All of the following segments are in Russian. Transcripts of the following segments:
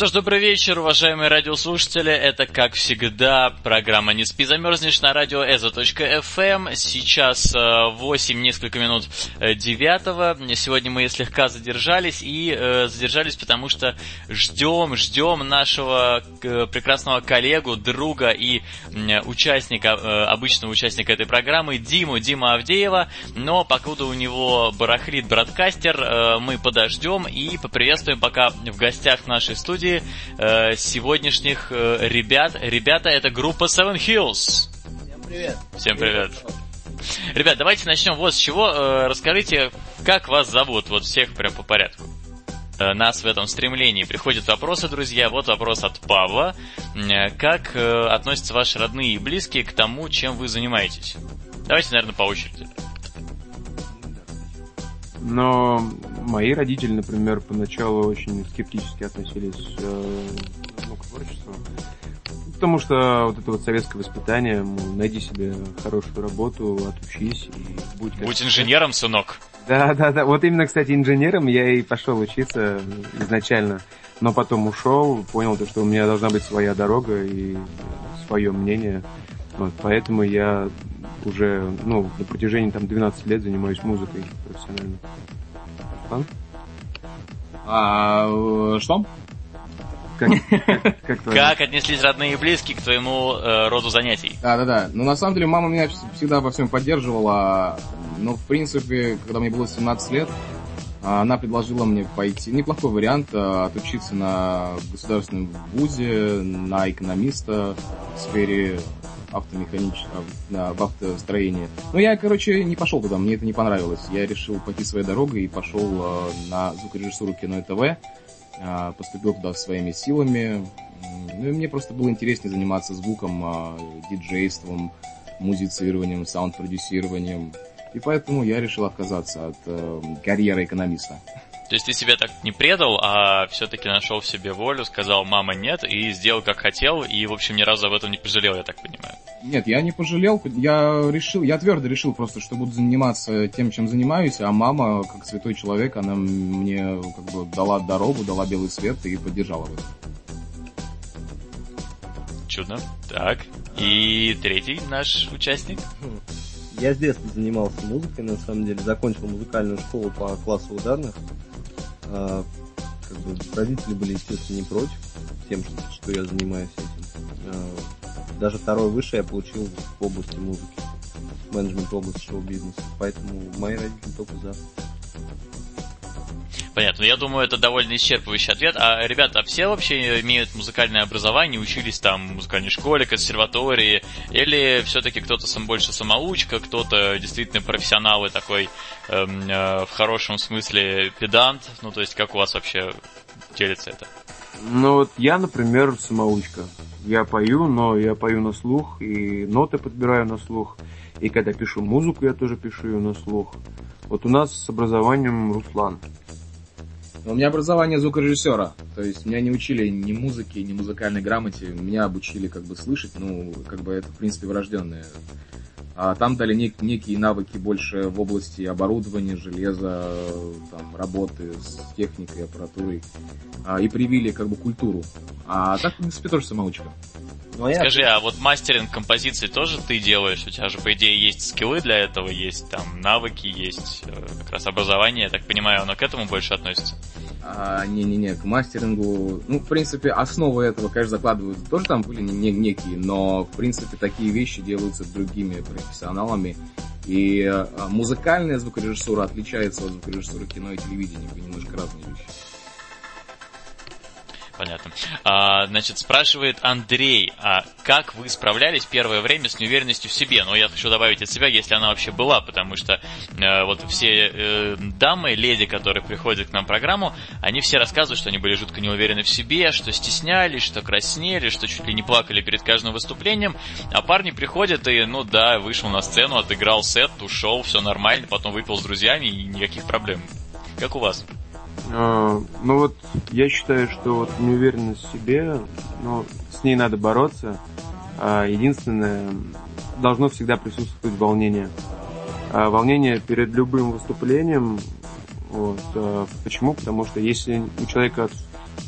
Что ж, добрый вечер, уважаемые радиослушатели. Это, как всегда, программа «Не спи, замерзнешь» на радио EZO.FM. Сейчас 8, э, несколько минут 9. Э, Сегодня мы слегка задержались, и э, задержались, потому что ждем, ждем нашего прекрасного коллегу, друга и участника, обычного участника этой программы, Диму, Дима Авдеева. Но покуда у него барахлит бродкастер, мы подождем и поприветствуем пока в гостях нашей студии студии э, сегодняшних э, ребят. Ребята, это группа Seven Hills. Всем привет. Всем привет. Ребят, давайте начнем вот с чего. Э, расскажите, как вас зовут, вот всех прям по порядку нас в этом стремлении. Приходят вопросы, друзья. Вот вопрос от Павла. Как относятся ваши родные и близкие к тому, чем вы занимаетесь? Давайте, наверное, по очереди. Но мои родители, например, поначалу очень скептически относились э, ну, к творчеству. Потому что вот это вот советское воспитание, мол, найди себе хорошую работу, отучись и будь... Будь инженером, сынок. Да, да, да. Вот именно, кстати, инженером я и пошел учиться изначально. Но потом ушел, понял, то, что у меня должна быть своя дорога и свое мнение. Вот, поэтому я уже, ну, на протяжении там 12 лет занимаюсь музыкой профессионально. А? А, что? Как, как, как, как отнеслись родные и близкие к твоему э, роду занятий? Да, да, да. Ну, на самом деле, мама меня всегда во всем поддерживала. Но, в принципе, когда мне было 17 лет, она предложила мне пойти, неплохой вариант, э, отучиться на государственном вузе, на экономиста в сфере автомеханического, в автостроении. Но я, короче, не пошел туда, мне это не понравилось. Я решил пойти своей дорогой и пошел э, на звукорежиссуру кино и ТВ. Э, поступил туда своими силами. Ну и мне просто было интереснее заниматься звуком, э, диджейством, музицированием, саунд-продюсированием. И поэтому я решил отказаться от карьеры экономиста. То есть ты себя так не предал, а все-таки нашел в себе волю, сказал мама нет и сделал как хотел, и, в общем, ни разу об этом не пожалел, я так понимаю. Нет, я не пожалел, я решил, я твердо решил просто, что буду заниматься тем, чем занимаюсь, а мама, как святой человек, она мне как бы дала дорогу, дала белый свет и поддержала в этом. Чудно. Так, и третий наш участник? Я с детства занимался музыкой, на самом деле, закончил музыкальную школу по классу ударных. А, как бы родители были, естественно, не против тем, что, что я занимаюсь этим. А, даже второе высшее я получил в области музыки, менеджмент области шоу-бизнеса. Поэтому мои родители только за. Понятно. Я думаю, это довольно исчерпывающий ответ. А ребята, все вообще имеют музыкальное образование, учились там в музыкальной школе, консерватории, или все-таки кто-то сам больше самоучка, кто-то действительно профессионал и такой эм, э, в хорошем смысле педант? Ну, то есть, как у вас вообще делится это? Ну, вот я, например, самоучка. Я пою, но я пою на слух, и ноты подбираю на слух. И когда пишу музыку, я тоже пишу ее на слух. Вот у нас с образованием Руслан. У меня образование звукорежиссера, то есть меня не учили ни музыке, ни музыкальной грамоте, меня обучили как бы слышать, ну, как бы это, в принципе, врожденное. А там дали нек- некие навыки больше в области оборудования, железа, там, работы с техникой, аппаратурой, а, и привили как бы культуру. А так, в принципе, тоже самоучка. Ну, а Скажи, а вот мастеринг композиции тоже ты делаешь? У тебя же, по идее, есть скиллы для этого, есть там навыки, есть э, как раз образование, я так понимаю, оно к этому больше относится? А, не-не-не, к мастерингу, ну, в принципе, основы этого, конечно, закладывают тоже там были не, некие, но, в принципе, такие вещи делаются другими профессионалами. И а, музыкальная звукорежиссура отличается от звукорежиссуры кино и телевидения, немножко разные вещи. Понятно. А, значит, спрашивает Андрей, а как вы справлялись первое время с неуверенностью в себе? Ну, я хочу добавить от себя, если она вообще была, потому что э, вот все э, дамы, леди, которые приходят к нам в программу, они все рассказывают, что они были жутко неуверены в себе, что стеснялись, что краснели, что чуть ли не плакали перед каждым выступлением, а парни приходят и, ну да, вышел на сцену, отыграл сет, ушел, все нормально, потом выпил с друзьями и никаких проблем. Как у вас? А, ну вот, я считаю, что вот неуверенность в себе, ну, с ней надо бороться. А единственное, должно всегда присутствовать волнение. А волнение перед любым выступлением. Вот. А почему? Потому что если у человека,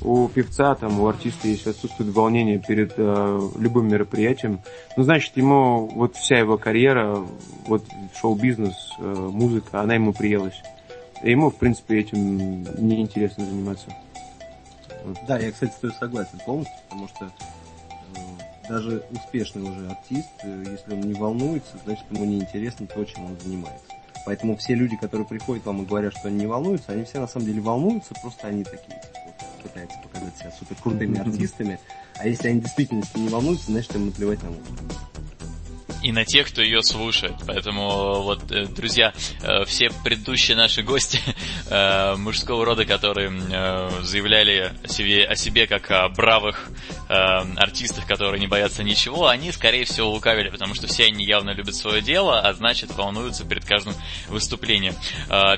у певца, там, у артиста, если отсутствует волнение перед э, любым мероприятием, ну, значит, ему вот вся его карьера, вот шоу-бизнес, э, музыка, она ему приелась ему, в принципе, этим неинтересно заниматься. Да, я, кстати, с тобой согласен полностью, потому что э, даже успешный уже артист, э, если он не волнуется, значит ему неинтересно то, чем он занимается. Поэтому все люди, которые приходят вам и говорят, что они не волнуются, они все на самом деле волнуются, просто они такие вот, пытаются показать себя супер крутыми артистами. А если они действительно не волнуются, значит им наплевать на музыку и на тех, кто ее слушает. Поэтому вот, э, друзья, э, все предыдущие наши гости э, мужского рода, которые заявляли о себе, о себе как о бравых артистах, которые не боятся ничего, они, скорее всего, лукавили, потому что все они явно любят свое дело, а значит, волнуются перед каждым выступлением.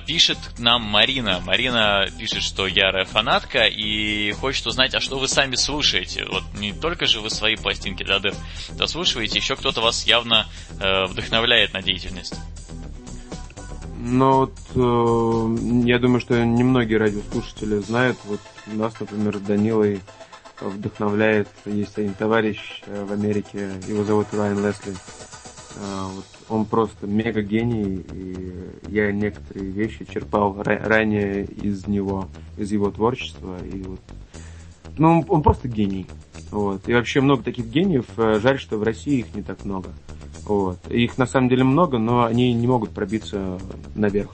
Пишет нам Марина. Марина пишет, что ярая фанатка и хочет узнать, а что вы сами слушаете? Вот не только же вы свои пластинки да, дослушиваете, еще кто-то вас явно безусловно, э, вдохновляет на деятельность. Ну вот, э, я думаю, что немногие радиослушатели знают, вот нас, например, с Данилой вдохновляет, есть один товарищ э, в Америке, его зовут Райан Лесли. Э, вот, он просто мега гений, и я некоторые вещи черпал ранее из него, из его творчества, и вот, ну, он просто гений. Вот. И вообще много таких гениев. Э, жаль, что в России их не так много. Вот. Их на самом деле много, но они не могут пробиться наверх.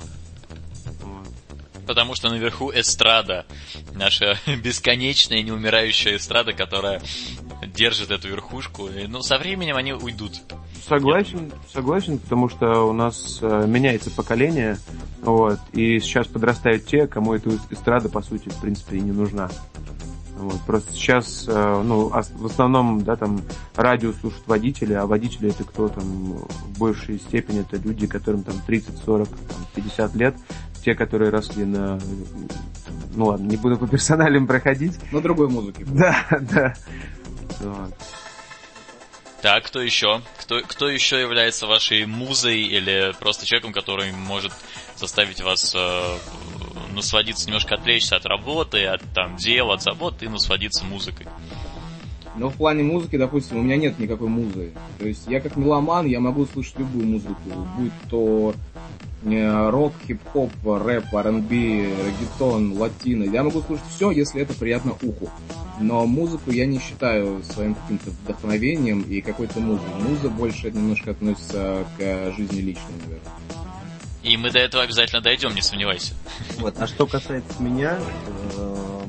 Потому что наверху эстрада. Наша бесконечная неумирающая эстрада, которая держит эту верхушку. Ну, со временем они уйдут. Согласен, согласен, потому что у нас э, меняется поколение, вот, и сейчас подрастают те, кому эта эстрада, по сути, в принципе, и не нужна. Вот. Просто сейчас, э, ну, в основном, да, там, радио слушают водители, а водители это кто там в большей степени, это люди, которым там 30, 40, там, 50 лет, те, которые росли на, ну ладно, не буду по персоналям проходить. На другой музыке. Да, да. Вот. Так, кто еще? Кто, кто еще является вашей музой или просто человеком, который может заставить вас э, насладиться, немножко отвлечься от работы, от там дел, от забот и насладиться музыкой. Но в плане музыки, допустим, у меня нет никакой музы. То есть я как меломан, я могу слушать любую музыку, будь то э, рок, хип-хоп, рэп, R&B, регетон, латино. Я могу слушать все, если это приятно уху. Но музыку я не считаю своим каким-то вдохновением и какой-то музой. Муза больше немножко относится к жизни личной, наверное. И мы до этого обязательно дойдем, не сомневайся. Вот. А что касается меня, э,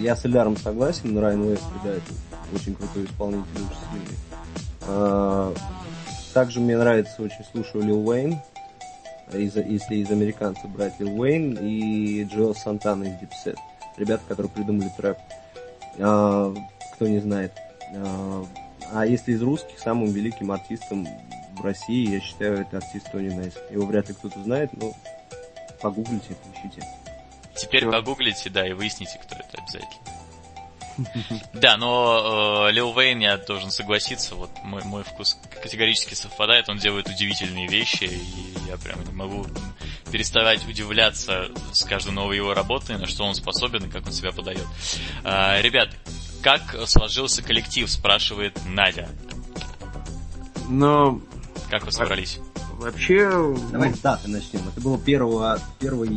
я с Эляром согласен, Райан Уэсли, да, это очень крутой исполнитель, очень сильный. Э, также мне нравится, очень слушаю Lil Wayne, из, если из американцев брать Lil Wayne и Juelz Santana из Dipset. Ребята, которые придумали трэп. Э, кто не знает. А если из русских, самым великим артистом в России, я считаю, это артист Тони Найс. Его вряд ли кто-то знает, но погуглите, поищите. Теперь Все. погуглите, да, и выясните, кто это обязательно. Да, но э, Лил Вейн, я должен согласиться, вот мой, мой вкус категорически совпадает, он делает удивительные вещи, и я прям не могу переставать удивляться с каждой новой его работы, на что он способен и как он себя подает. Э, ребят, как сложился коллектив, спрашивает Надя. Но как вы собрались? Вообще... Давай с даты начнем. Это было первого, первая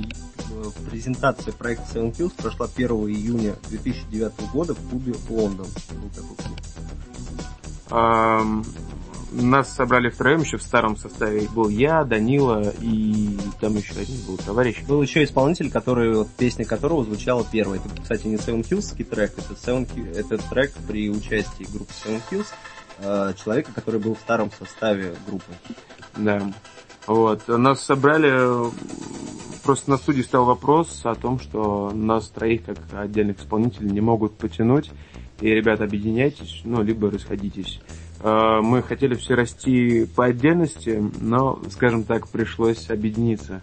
презентация проекта Seven Kills прошла 1 июня 2009 года в клубе Лондон. Был такой клуб. Нас собрали втроем еще в старом составе. Был я, Данила и там еще один был товарищ. Был еще исполнитель, который, вот, песня которого звучала первой. Это, кстати, не Seven Hillsский трек, это, Seven, это трек при участии группы Seven Hills, э, человека, который был в старом составе группы. Да. Вот. Нас собрали, просто на студии стал вопрос о том, что нас троих, как отдельных исполнителей, не могут потянуть. И, ребята, объединяйтесь, ну, либо расходитесь. Э, мы хотели все расти по отдельности, но, скажем так, пришлось объединиться.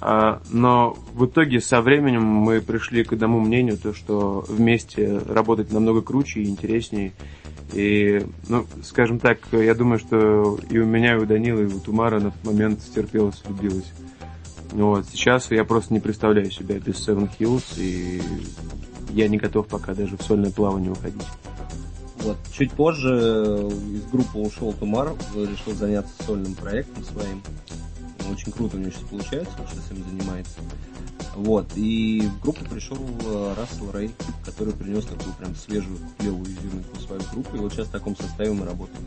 Э, но в итоге со временем мы пришли к одному мнению, то что вместе работать намного круче и интереснее. И, ну, скажем так, я думаю, что и у меня, и у Данила, и у Тумара на тот момент стерпелось, влюбилась. Вот. Сейчас я просто не представляю себя без Seven Hills, и я не готов пока даже в сольное плавание уходить. Вот. Чуть позже из группы ушел Тумар, решил заняться сольным проектом своим. Очень круто у него сейчас получается, он сейчас им занимается. Вот. И в группу пришел э, Рассел Рэй, который принес такую прям свежую, клевую изюминку в свою группу. И вот сейчас в таком составе мы работаем.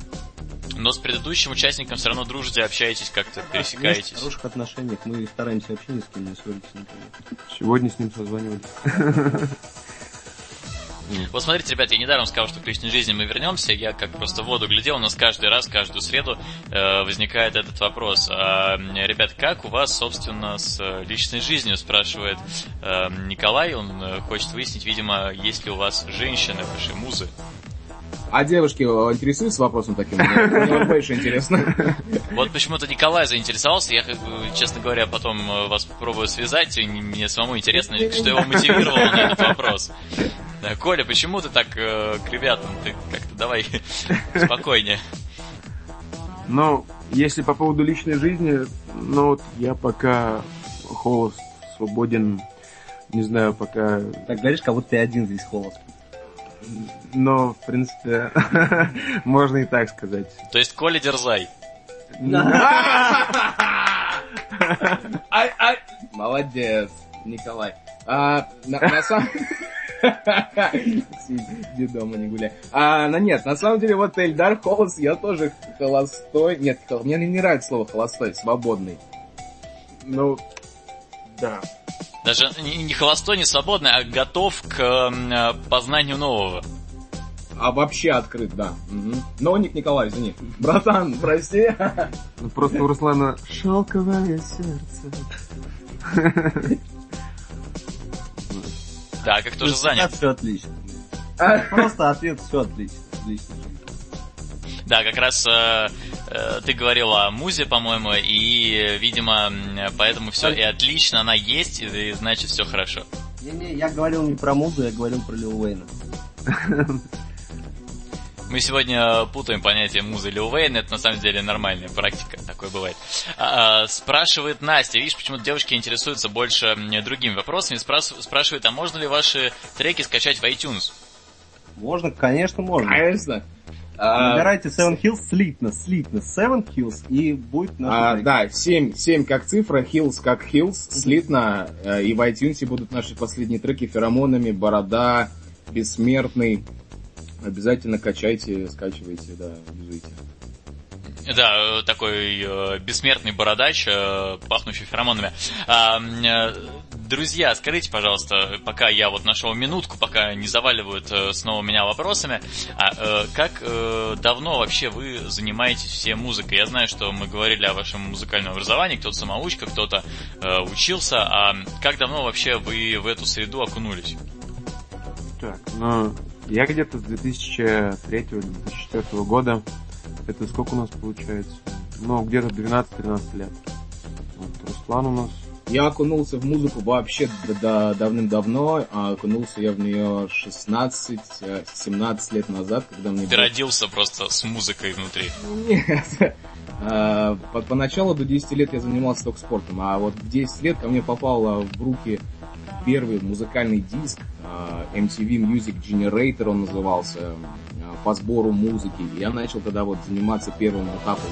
Но с предыдущим участником все равно дружите, общаетесь, как-то пересекаетесь. В хороших отношениях. Мы стараемся вообще ни с кем не ссориться. Сегодня с ним созванивались. Вот смотрите, ребят, я недаром сказал, что к личной жизни мы вернемся. Я как просто в воду глядел, у нас каждый раз, каждую среду э, возникает этот вопрос. А, ребят, как у вас, собственно, с личной жизнью, спрашивает э, Николай. Он э, хочет выяснить, видимо, есть ли у вас женщины, ваши музы. А девушки интересуются вопросом таким? Мне больше интересно. Вот почему-то Николай заинтересовался. Я, честно говоря, потом э, вас попробую связать. Мне самому интересно, что его мотивировало на этот вопрос. Да, Коля, почему ты так э, к ребятам? Ты как-то давай спокойнее. Ну, если по поводу личной жизни, ну вот я пока холост, свободен, не знаю, пока... Так говоришь, как будто ты один здесь холост. Но, в принципе, можно и так сказать. То есть Коля дерзай. Молодец, Николай. А, на, на самом... Сиди дома, не гуляй. А, ну нет, на самом деле, вот Эльдар Холос, я тоже холостой. Нет, мне не нравится слово холостой, свободный. Ну, да. Даже не холостой, не свободный, а готов к э, познанию нового. А вообще открыт, да. Угу. Но Ник Николай, извини. Братан, прости. Ну, просто у Руслана шелковое сердце. Да, как тоже занят. Все отлично. Просто ответ все отлично. Отлично. Да, как раз э, э, ты говорил о музе, по-моему, и, видимо, поэтому все и отлично, она есть, и значит все хорошо. Не-не, я говорил не про музу, я говорил про Лил Уэйна. Мы сегодня путаем понятие музы Лил Уэйна, это на самом деле нормальная практика, такое бывает. А, а, спрашивает Настя, видишь, почему девушки интересуются больше другими вопросами, спрас- спрашивает, а можно ли ваши треки скачать в iTunes? Можно, конечно, можно. Конечно. Набирайте Seven Hills слитно, слитно, Seven Hills, и будет наш а, Да, 7, 7 как цифра, Hills как Hills, слитно, э, и в iTunes будут наши последние треки феромонами, Борода, Бессмертный, Обязательно качайте, скачивайте, да, юзайте. Да, такой э, бессмертный бородач, э, пахнущий феромонами. А, э, друзья, скажите, пожалуйста, пока я вот нашел минутку, пока не заваливают э, снова меня вопросами, а э, как э, давно вообще вы занимаетесь все музыкой? Я знаю, что мы говорили о вашем музыкальном образовании, кто-то самоучка, кто-то э, учился, а как давно вообще вы в эту среду окунулись? Так, ну, я где-то с 2003-2004 года. Это сколько у нас получается? Ну, где-то 12-13 лет. Вот Руслан у нас я окунулся в музыку вообще до, давным-давно, а окунулся я в нее 16-17 э, лет назад, когда мне... Ты было... родился просто с музыкой внутри? Нет. А, поначалу до 10 лет я занимался только спортом, а вот в 10 лет ко мне попало в руки первый музыкальный диск, а, MTV Music Generator он назывался, а, по сбору музыки. Я начал тогда вот заниматься первым этапом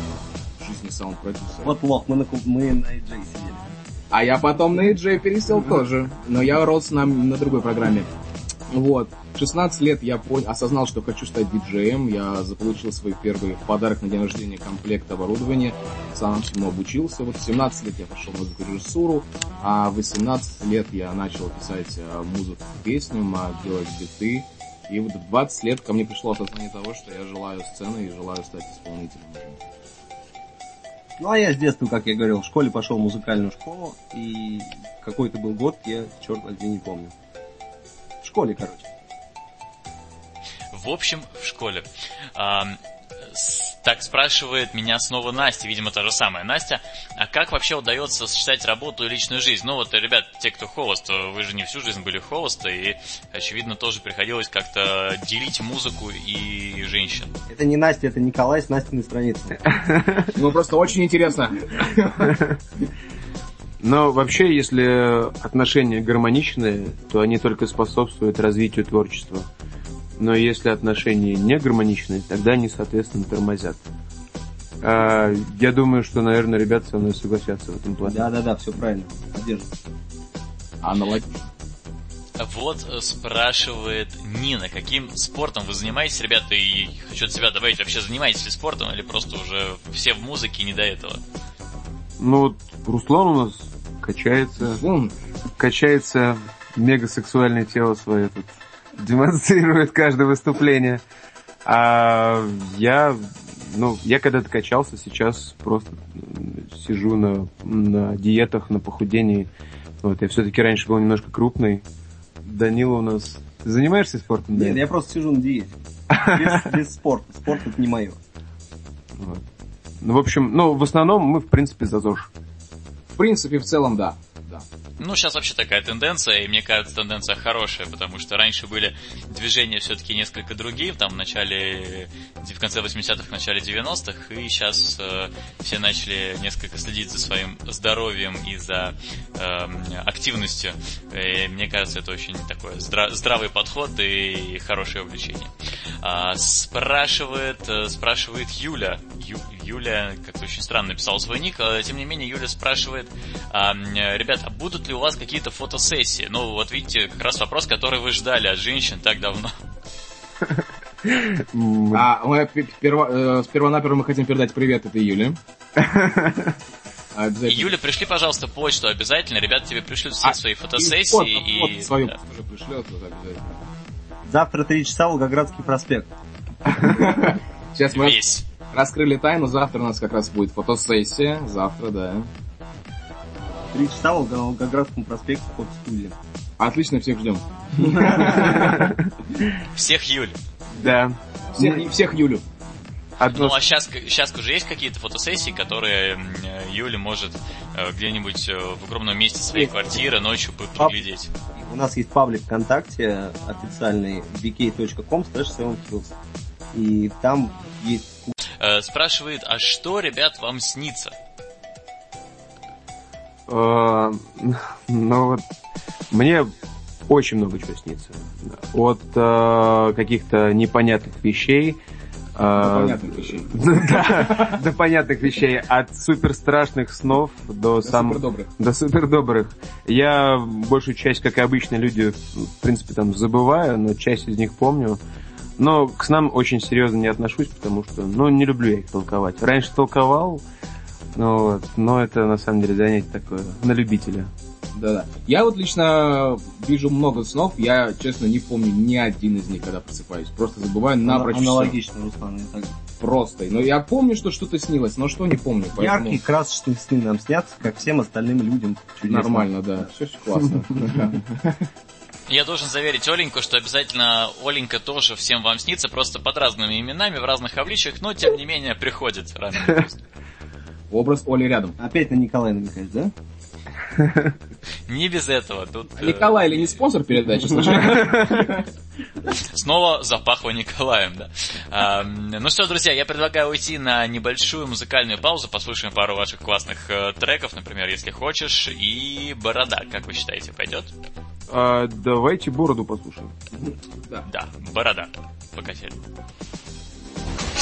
жизни саунд-продюсера. Вот лох, мы на, мы на AJ сидели. А я потом на AJ пересел тоже, но я рос на, на другой программе. Вот. В 16 лет я пон... осознал, что хочу стать диджеем. Я заполучил свой первый подарок на день рождения комплект оборудования. Сам всему обучился. Вот в 17 лет я пошел в звукорежиссуру, а в 18 лет я начал писать э, музыку а делать биты. И вот в 20 лет ко мне пришло осознание того, что я желаю сцены и желаю стать исполнителем. Ну а я с детства, как я говорил, в школе пошел в музыкальную школу, и какой-то был год, я, черт возьми, не помню. В школе, короче. В общем, в школе. А, с- так спрашивает меня снова Настя, видимо, та же самая Настя. А как вообще удается сочетать работу и личную жизнь? Ну вот, ребят, те, кто холост, вы же не всю жизнь были холосты, и, очевидно, тоже приходилось как-то делить музыку и женщин. Это не Настя, это Николай с Настиной страницы. Ну, просто очень интересно. Но вообще, если отношения гармоничные, то они только способствуют развитию творчества. Но если отношения не гармоничные, тогда они, соответственно, тормозят. А, я думаю, что, наверное, ребята со мной согласятся в этом плане. Да-да-да, все правильно. Поддерживаю. Аналогично. Вот э, спрашивает Нина, каким спортом вы занимаетесь, ребята, и хочу от себя добавить, вообще занимаетесь ли спортом, или просто уже все в музыке не до этого? Ну вот Руслан у нас качается, Вон, качается мегасексуальное тело свое тут демонстрирует каждое выступление. А я, ну, я когда-то качался, сейчас просто сижу на, на диетах, на похудении. Вот, я все-таки раньше был немножко крупный. Данила у нас... Ты занимаешься спортом? Нет, Данил? я просто сижу на диете. Без, без спорта. Спорт это не мое. Вот. Ну, в общем, ну, в основном мы, в принципе, за ЗОЖ. в принципе, в целом, да. да. Ну, сейчас вообще такая тенденция, и мне кажется, тенденция хорошая, потому что раньше были движения все-таки несколько другие, там в начале, в конце 80-х, в начале 90-х, и сейчас э, все начали несколько следить за своим здоровьем и за эм, активностью. И мне кажется, это очень такой здра- здравый подход и хорошее увлечение. А, спрашивает, э, спрашивает Юля. Ю- Юля как-то очень странно написала свой ник. э, Тем не менее, Юля спрашивает, ребят, а будут ли у вас какие-то фотосессии? Ну, вот видите, как раз вопрос, который вы ждали от женщин так давно. А мы пе- перво, э, сперва-наперво мы хотим передать привет этой Юле. И. Юля, пришли, пожалуйста, почту обязательно. Ребята тебе пришлют все А, свои фотосессии. фото- И, свою да. тоже пришлет, вот обязательно. Завтра 3 часа Волгоградский проспект. Сейчас мы Весь. Раскрыли тайну, завтра у нас как раз будет фотосессия, завтра, да. 3 часа Волго- Волгоградскому проспекту фотостудия. Отлично, всех ждем. Всех Юль. Да. Всех, всех Юлю. Одно Ну а сейчас, сейчас уже есть какие-то фотосессии, которые э, Юля может э, где-нибудь э, в огромном месте своей Есть. квартиры ночью поглядеть. У нас есть паблик ВКонтакте официальный vk.com slash И там есть Э, спрашивает, а что, ребят, вам снится? Э, Ну вот, мне очень много чего снится. От э, каких-то непонятных вещей. э, Понятных вещей. Да, до понятных вещей. От супер страшных снов до самых... Добрых. До супер добрых. Я большую часть, как и обычные люди, в принципе, там забываю, но часть из них помню. Но к снам очень серьезно не отношусь, потому что, ну, не люблю я их толковать. Раньше толковал, вот, но это на самом деле занятие такое на любителя. Да-да. Я вот лично вижу много снов, я, честно, не помню ни один из них, когда просыпаюсь. Просто забываю напрочь аналогично, Руслан. я так- Просто. Но я помню, что что-то снилось, но что не помню. Поэтому Яркие, красочные сны нам снятся, как всем остальным людям. Чудесно. нормально, да. Все, классно. Я должен заверить Оленьку, что обязательно Оленька тоже всем вам снится, просто под разными именами, в разных обличиях, но тем не менее приходит рано или поздно. Образ Оли рядом. Опять на Николая намекаешь, да? Не без этого. Тут А Николай или не спонсор передачи, случайно? снова запахло Николаем, да. А, ну что, друзья, я предлагаю уйти на небольшую музыкальную паузу, послушаем пару ваших классных э, треков, например, если хочешь, и Борода, как вы считаете, пойдет? А, давайте бороду послушаем. Да, Борода. Покатили.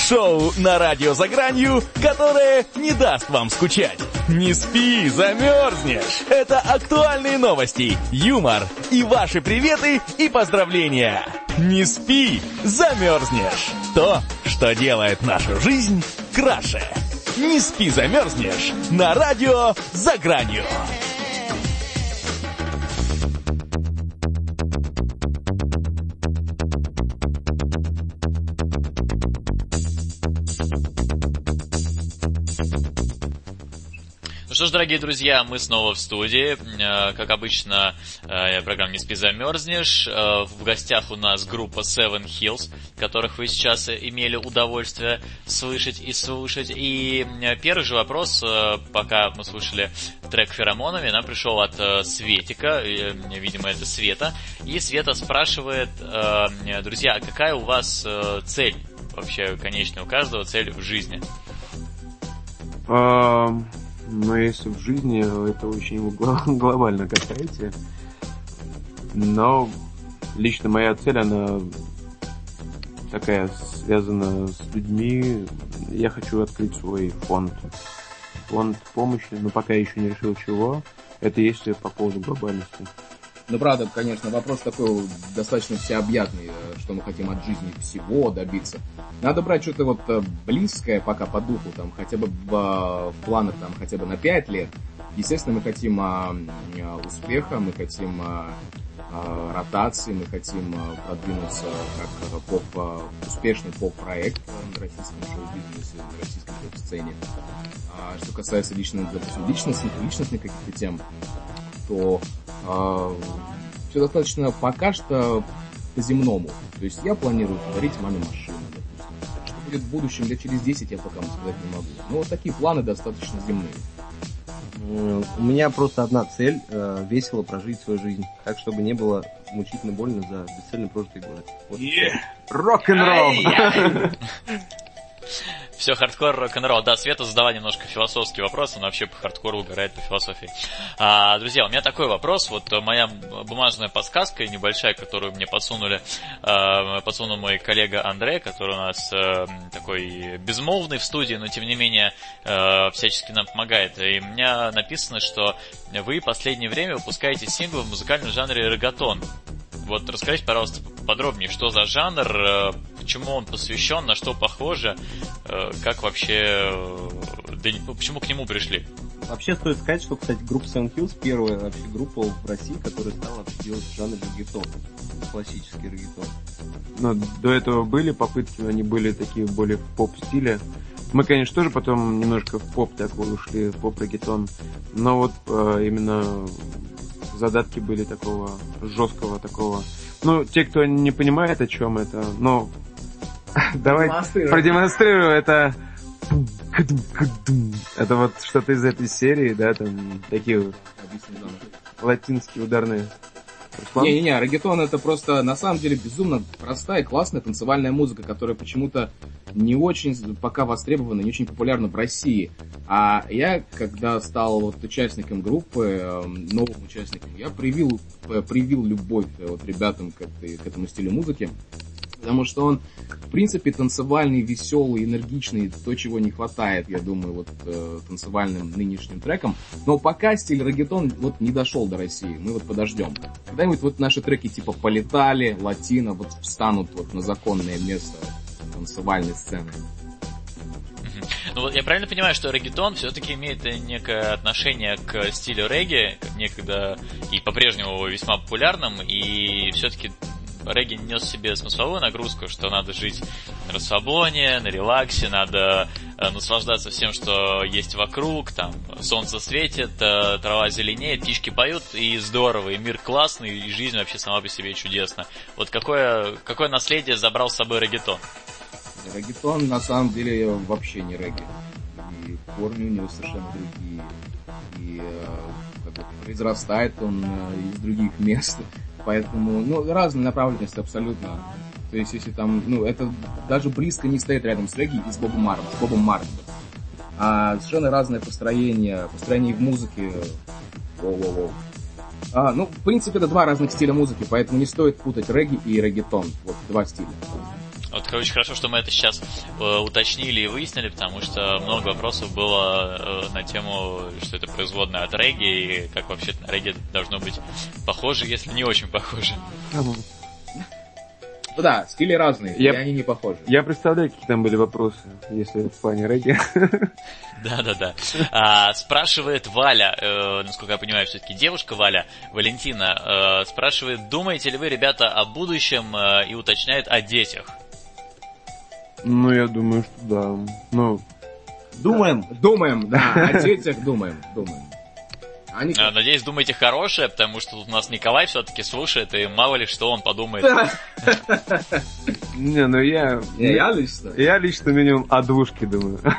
Шоу на радио «За гранью», которое не даст вам скучать. Не спи, замерзнешь. Это актуальные новости, юмор и ваши приветы и поздравления. Не спи, замерзнешь. То, что делает нашу жизнь краше. Не спи, замерзнешь. На радио «За гранью». Что ж, дорогие друзья, мы снова в студии. Э, Как обычно, э, программа «Не спи, замерзнешь». Э, В гостях у нас группа Seven Hills, которых вы сейчас имели удовольствие слышать и слушать. И первый же вопрос, пока мы слушали трек «Феромонами», нам пришел от Светика, видимо, это Света. И Света спрашивает, друзья, а какая у вас цель? Вообще, конечная у каждого цель в жизни. Но если в жизни это очень глобально касается. Но лично моя цель, она такая связана с людьми. Я хочу открыть свой фонд. Фонд помощи, но пока я еще не решил чего. Это если по поводу глобальности. Ну, правда, конечно, вопрос такой достаточно всеобъятный, что мы хотим от жизни всего добиться. Надо брать что-то вот э, близкое пока по духу, там, хотя бы в, э, планах там хотя бы на 5 лет. Естественно, мы хотим а, а, успеха, мы хотим а, а, ротации, мы хотим а, продвинуться как а, поп, а, успешный поп-проект на российском шоу-бизнесе, на российской поп-сцене. А, что касается допустим, личностных, личностных каких-то тем, то все достаточно пока что по-земному. То есть я планирую подарить маме машину, допустим. Что будет в будущем лет через 10, я пока вам сказать не могу. Но вот такие планы достаточно земные. Э, У меня просто одна цель э, весело прожить свою жизнь, так чтобы не было мучительно больно за бесцельно прожитые годы. Вот. Рок-н-ролл! Все хардкор, рок-н-ролл. Да, Света задала немножко философский вопрос, она вообще по хардкору угорает по философии. А, друзья, у меня такой вопрос. Вот э, моя бумажная подсказка небольшая, которую мне подсунули, э, подсунул мой коллега Андрей, который у нас э, такой безмолвный в студии, но тем не менее э, всячески нам помогает. И у меня написано, что вы в последнее время выпускаете синглы в музыкальном жанре регатон. Вот расскажите, пожалуйста, подробнее, что за жанр, почему он посвящен, на что похоже, э, как вообще, э, да ну, почему к нему пришли? Вообще стоит сказать, что, кстати, группа Seven Hills первая вообще группа в России, которая стала делать жанр регетон. Классический регетон. Но до этого были попытки, но они были такие более в поп-стиле. Мы, конечно, тоже потом немножко в поп такой ушли, в поп-регетон. Но вот э, именно задатки были такого жесткого такого. Ну, те, кто не понимает, о чем это, но давай продемонстрирую это. Это вот что-то из этой серии, да, там такие вот латинские ударные. Не-не-не, регетон это просто на самом деле безумно простая классная танцевальная музыка, которая почему-то не очень пока востребована, не очень популярна в России. А я, когда стал вот участником группы, эм, новым участником, я привил, э, привил любовь э, вот ребятам к, к этому стилю музыки. Потому что он, в принципе, танцевальный, веселый, энергичный, то, чего не хватает, я думаю, вот э, танцевальным нынешним трекам. Но пока стиль регетон вот не дошел до России, мы вот подождем. Когда-нибудь вот наши треки типа «Полетали», «Латино» вот встанут вот на законное место танцевальной сцены. Ну вот я правильно понимаю, что регетон все-таки имеет некое отношение к стилю регги, некогда и по-прежнему весьма популярным, и все-таки регги нес себе смысловую нагрузку, что надо жить на расслабоне, на релаксе, надо э, наслаждаться всем, что есть вокруг, там солнце светит, э, трава зеленеет, птички поют, и здорово, и мир классный, и жизнь вообще сама по себе чудесна. Вот какое, какое наследие забрал с собой регетон? Регетон на самом деле вообще не регги. И корни у него совершенно другие. И э, как бы произрастает он из других мест. Поэтому, ну, разные направленности абсолютно. То есть, если там, ну, это даже близко не стоит рядом с регги и с Бобом Марлом, с Бобом Марлом. А совершенно разное построение, построение в музыке. Воу-воу-воу. А, ну, в принципе, это два разных стиля музыки, поэтому не стоит путать регги и регетон. Вот два стиля. Вот, короче, хорошо, что мы это сейчас э, уточнили и выяснили, потому что много вопросов было э, на тему, что это производное от регги, и как вообще на регги должно быть похоже, если не очень похоже. Ну да, стили разные, Я- и они не похожи. Я представляю, какие там были вопросы, если в плане регги. Да-да-да. А, спрашивает Валя, э, насколько я понимаю, все-таки девушка Валя, Валентина, э, спрашивает, думаете ли вы, ребята, о будущем э, и уточняет о детях? Ну, я думаю, что да. Ну, Думаем. Думаем, да, о детях думаем, думаем. Они Э, Надеюсь, думаете хорошее, потому что тут у нас Николай все-таки слушает, и мало ли что он подумает. не, ну я... Я лично. Я лично минимум о двушке думаю.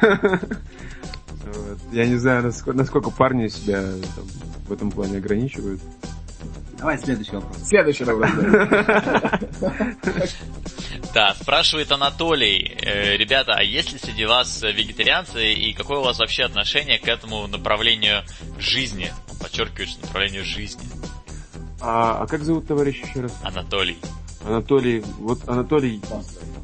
Я не знаю, насколько, насколько парни себя там, в этом плане ограничивают. Давай следующий вопрос. Следующий вопрос. Да, спрашивает Анатолий. Э, ребята, а есть ли среди вас вегетарианцы и какое у вас вообще отношение к этому направлению жизни? Подчеркиваешь, направлению жизни. А, а как зовут товарищ еще раз? Анатолий. Анатолий. Вот, Анатолий,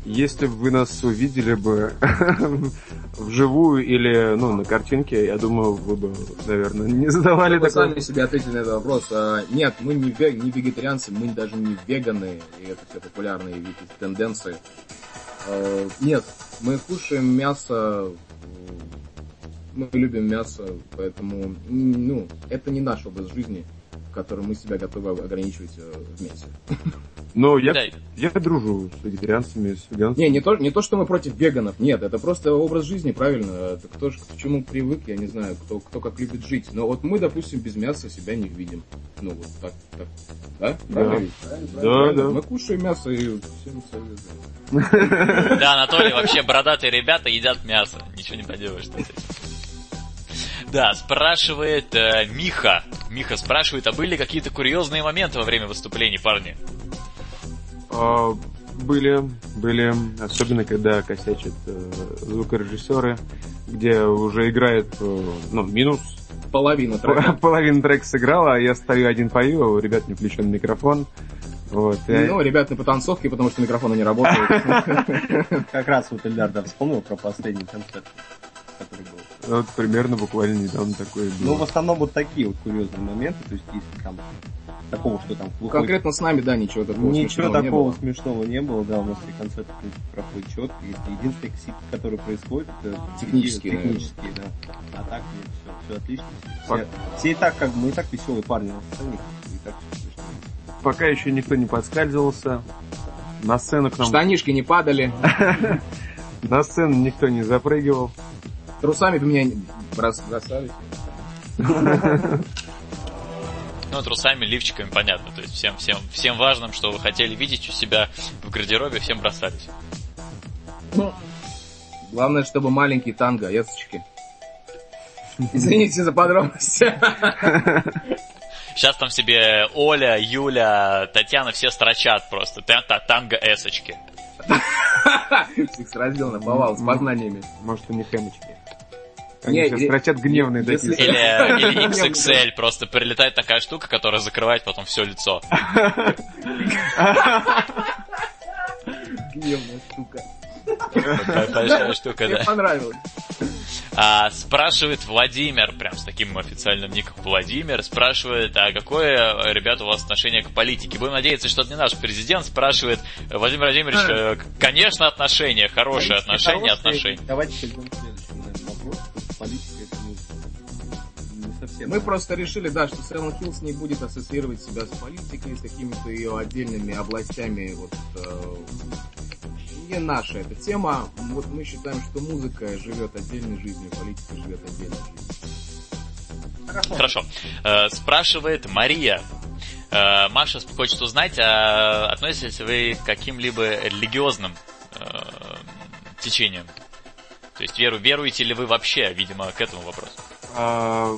если бы вы нас увидели бы вживую или ну, на картинке, я думаю, вы бы, наверное, не задавали такой... сами себе ответили на этот вопрос. А, Нет, мы не, вег- не вегетарианцы, мы даже не веганы, и это все популярные тенденции. А, Нет, мы кушаем мясо, мы любим мясо, поэтому, ну, это не наш образ жизни, котором мы себя готовы ограничивать э, в мясе. Но я, Да, я дружу с вегетарианцами, с веганцами. Не, не то, не то, что мы против веганов, нет, это просто образ жизни, правильно. Это кто ж к чему привык, я не знаю, кто, кто как любит жить. Но вот мы, допустим, без мяса себя не видим. Ну, вот так, так. Да? Правильно ведь? Правильно, Да, правильно. да. Мы кушаем мясо и всем советуем. Да, Анатолий, вообще бородатые ребята едят мясо. Ничего не поделаешь. Да, спрашивает э, Миха. Миха спрашивает, а были какие-то курьезные моменты во время выступлений, парни? А, были, были, особенно когда косячат э, звукорежиссеры, где уже играет, э, ну, минус, Половина трека. половина трека сыграла, а я стою один пою, у ребят не включен микрофон. Вот, я- Ну, ребят, на потанцовке, потому что микрофоны не работают. Как раз вот Ильдар да, вспомнил про последний концерт, который был. Вот примерно буквально недавно такое Ну, в было. основном вот такие вот курьезные моменты, то есть если там такого, что там выходит- Конкретно с нами, да, ничего такого Ничего смешного не такого было. смешного не было, да, у нас все концерты в принципе, проходят четко. Единственный косяк, который происходит, это Технические, технические, да. А так нет, все, все отлично. Все, все и так как мы и так веселые парни на сцене, и так. Пока еще никто не подскальзывался. На сцену к нам, Штанишки не падали. на сцену никто не запрыгивал. Трусами бы меня не- брос- бросались. Ну, трусами, лифчиками, понятно. То есть всем, всем, всем важным, что вы хотели видеть у себя в гардеробе, всем бросались. Главное, чтобы маленькие танго, эсочки. Извините за подробности. Сейчас там себе Оля, Юля, Татьяна все строчат просто. Та- та- Танго эсочки. Раздел наповал с познаниями. Может, у них эмочки. Они Не, сейчас и- строчат гневные если- такие. Или, или XXL, просто прилетает такая штука, которая закрывает потом все лицо. Гневная штука. Такая большая штука, Мне да. понравилось. А, спрашивает Владимир, прям с таким официальным ником Владимир, спрашивает, а какое, ребята, у вас отношение к политике? Будем надеяться, что это не наш президент, спрашивает Владимир Владимирович, э, конечно, отношения, хорошие отношения, отношения. Давайте перейдем к следующему вопросу. Политика это не совсем. Мы просто решили, да, что Silent Hills не будет ассоциировать себя с политикой, с какими-то ее отдельными областями. Вот, э, не наша эта тема. Вот мы считаем, что музыка живет отдельной жизнью, политика живет отдельной жизнью. Хорошо. Э, спрашивает Мария. Э, Маша хочет узнать, а относитесь ли вы к каким-либо религиозным э, течениям? То есть веру, веруете ли вы вообще, видимо, к этому вопросу? А,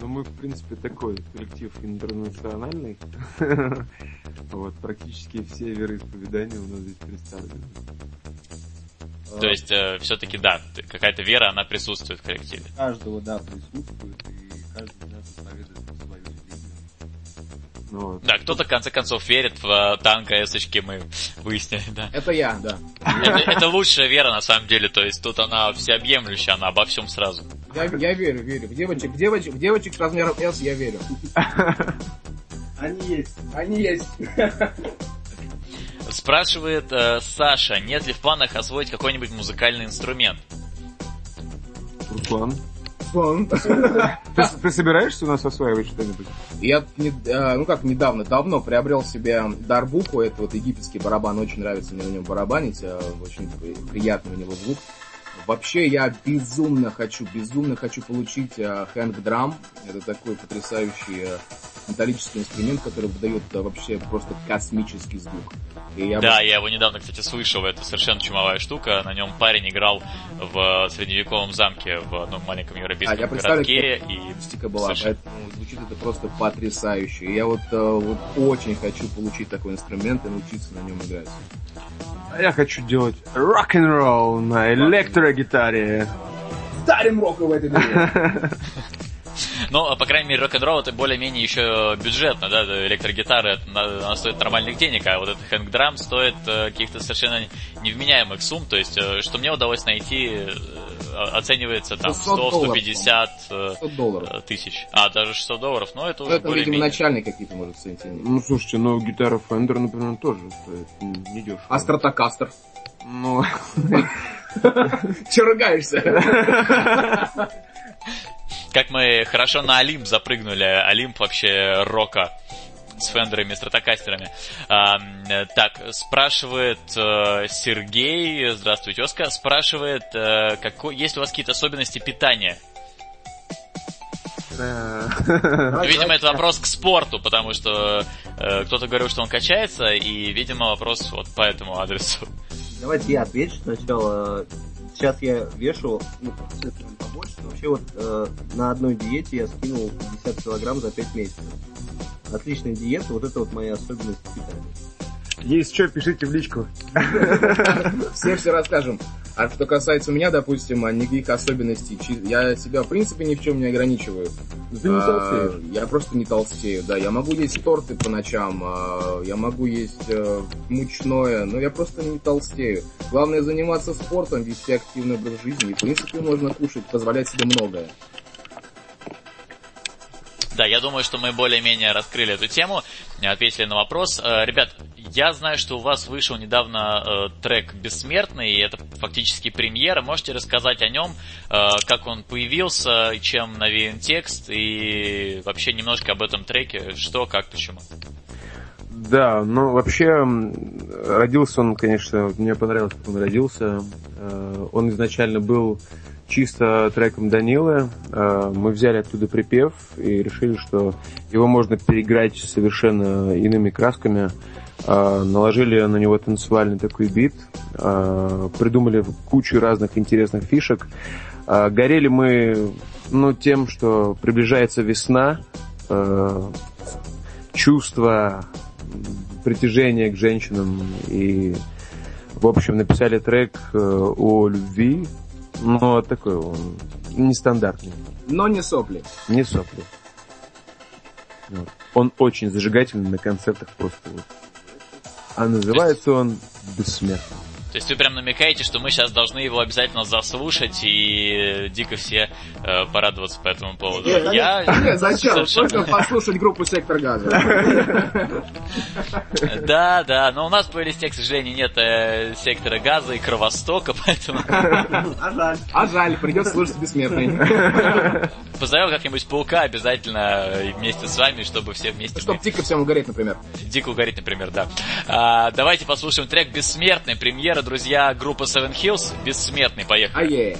ну, мы, в принципе, такой коллектив интернациональный. Вот, практически все вероисповедания у нас здесь представлены. То есть все-таки да, какая-то вера, она присутствует в коллективе. каждого, да, присутствует, и каждый из нас исповедует свою религию. Вот. Да, кто-то в конце концов верит в э, танк эсочки, мы выяснили, да. Это я, да. Это, это лучшая вера на самом деле, то есть тут она всеобъемлющая, она обо всем сразу. Я, я верю, верю. В девочек, в девочек, в девочек с размером S я верю. Они есть. Они есть. Спрашивает э, Саша, нет ли в планах освоить какой-нибудь музыкальный инструмент? Руслан, Слон. ты, ты собираешься у нас осваивать что-нибудь? Я, не- э, ну как, недавно, давно приобрел себе дарбуку, это вот египетский барабан, очень нравится мне на нем барабанить, э, очень приятный у него звук. Вообще я безумно хочу, безумно хочу получить э, хэнк драм, это такой потрясающий э, металлический инструмент, который выдает э, вообще просто космический звук. И я Да, бы- я его недавно, кстати, слышал, это совершенно чумовая штука. На нем парень играл в средневековом замке в одном маленьком А, европейском я представляю, городке. И была, Совершенно. поэтому звучит это просто потрясающе. И я вот, э, вот очень хочу получить такой инструмент и научиться на нем играть. А я хочу делать рок-н-ролл на электрогитаре. Старим роком в этой игре. Ну, а, по крайней мере, рок-н-ролл это более-менее еще бюджетно, да, электрогитара на- она стоит нормальных денег, а вот этот хэнк-драм стоит э, каких-то совершенно невменяемых сумм, то есть, э, что мне удалось найти, э, оценивается там 600 долларов, 100-150 э, 100 долларов. э, тысяч. А, даже 600 долларов, ну это Ну, уже это, видимо, более-менее. начальные какие-то, может, ценить. Ну, слушайте, ну, гитара Fender, например, тоже стоит недешево. А стратокастер? Ну, Че ругаешься? Как мы хорошо на Олимп запрыгнули, Олимп вообще рока с фендерами, стратокастерами. А, э, так, спрашивает э, Сергей, здравствуйте, Оска, спрашивает, э, какой, есть ли у вас какие-то особенности питания? Видимо, это вопрос к спорту, потому что э, кто-то говорил, что он качается, и, видимо, вопрос вот по этому адресу. Давайте я отвечу сначала. Сейчас я вешу, ну, побольше, но вообще вот э, на одной диете я скинул 50 килограмм за 5 месяцев. Отличная диета, вот это вот моя особенность питания. Есть что, пишите в личку. Все все расскажем. А что касается меня, допустим, а, никаких особенностей. Я себя, в принципе, ни в чем не ограничиваю. Ты не А, толстеешь. Я просто не толстею, да. Я могу есть торты по ночам, а, я могу есть э, мучное, но я просто не толстею. Главное заниматься спортом, вести активный образ жизни. И, в принципе, можно кушать, позволять себе многое. Да, я думаю, что мы более-менее раскрыли эту тему, ответили на вопрос. Э, Ребят, я знаю, что у вас вышел недавно э, трек «Бессмертный», и это фактически премьера. Можете рассказать о нем, э, как он появился, чем навеян текст, и вообще немножко об этом треке, что, как, почему. Да, ну вообще родился он, конечно, мне понравилось, как он родился. Э, Он изначально был чисто треком Данилы. Э, Мы взяли оттуда припев и решили, что его можно переиграть совершенно иными красками. Э, Наложили на него танцевальный такой бит, э, придумали кучу разных интересных фишек. Горели мы ну, тем, что приближается весна, чувство притяжение к женщинам и в общем написали трек о любви, но такой он нестандартный, Но не сопли. не сопли. Вот. Он очень зажигательный на концертах просто вот. А называется он «Бессмертный». То есть вы прям намекаете, что мы сейчас должны его обязательно заслушать и дико все э, порадоваться по этому поводу. Нет, я Нет, зачем? совершенно- Только послушать группу «Сектор газа». Да, да, но у нас в плейлисте, к сожалению, нет э, сектора газа и кровостока, поэтому А жаль. А жаль, придется слушать «Бессмертный». позовем как-нибудь паука обязательно э, вместе с вами, чтобы все вместе Чтоб дико всем угореть, например. дико угореть, например, да. А, давайте послушаем трек «Бессмертный». Премьера, друзья, группа Seven Hills. «Бессмертный», поехали. Ае.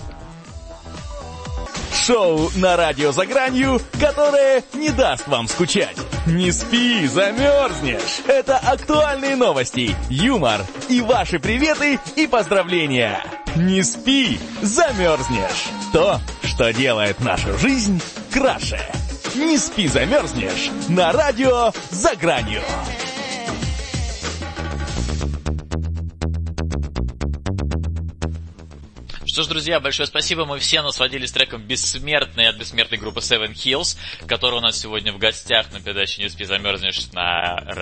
Шоу на радио за гранью, которое не даст вам скучать. Не спи, замерзнешь. Это актуальные новости, юмор и ваши приветы и поздравления. Не спи, замерзнешь. То, что делает нашу жизнь краше. Не спи, замерзнешь. На радио за гранью. Что ж, друзья, большое спасибо. Мы все насладились треком «Бессмертный» от бессмертной группы Seven Hills, которая у нас сегодня в гостях на передаче «Не спи, замерзнешь» на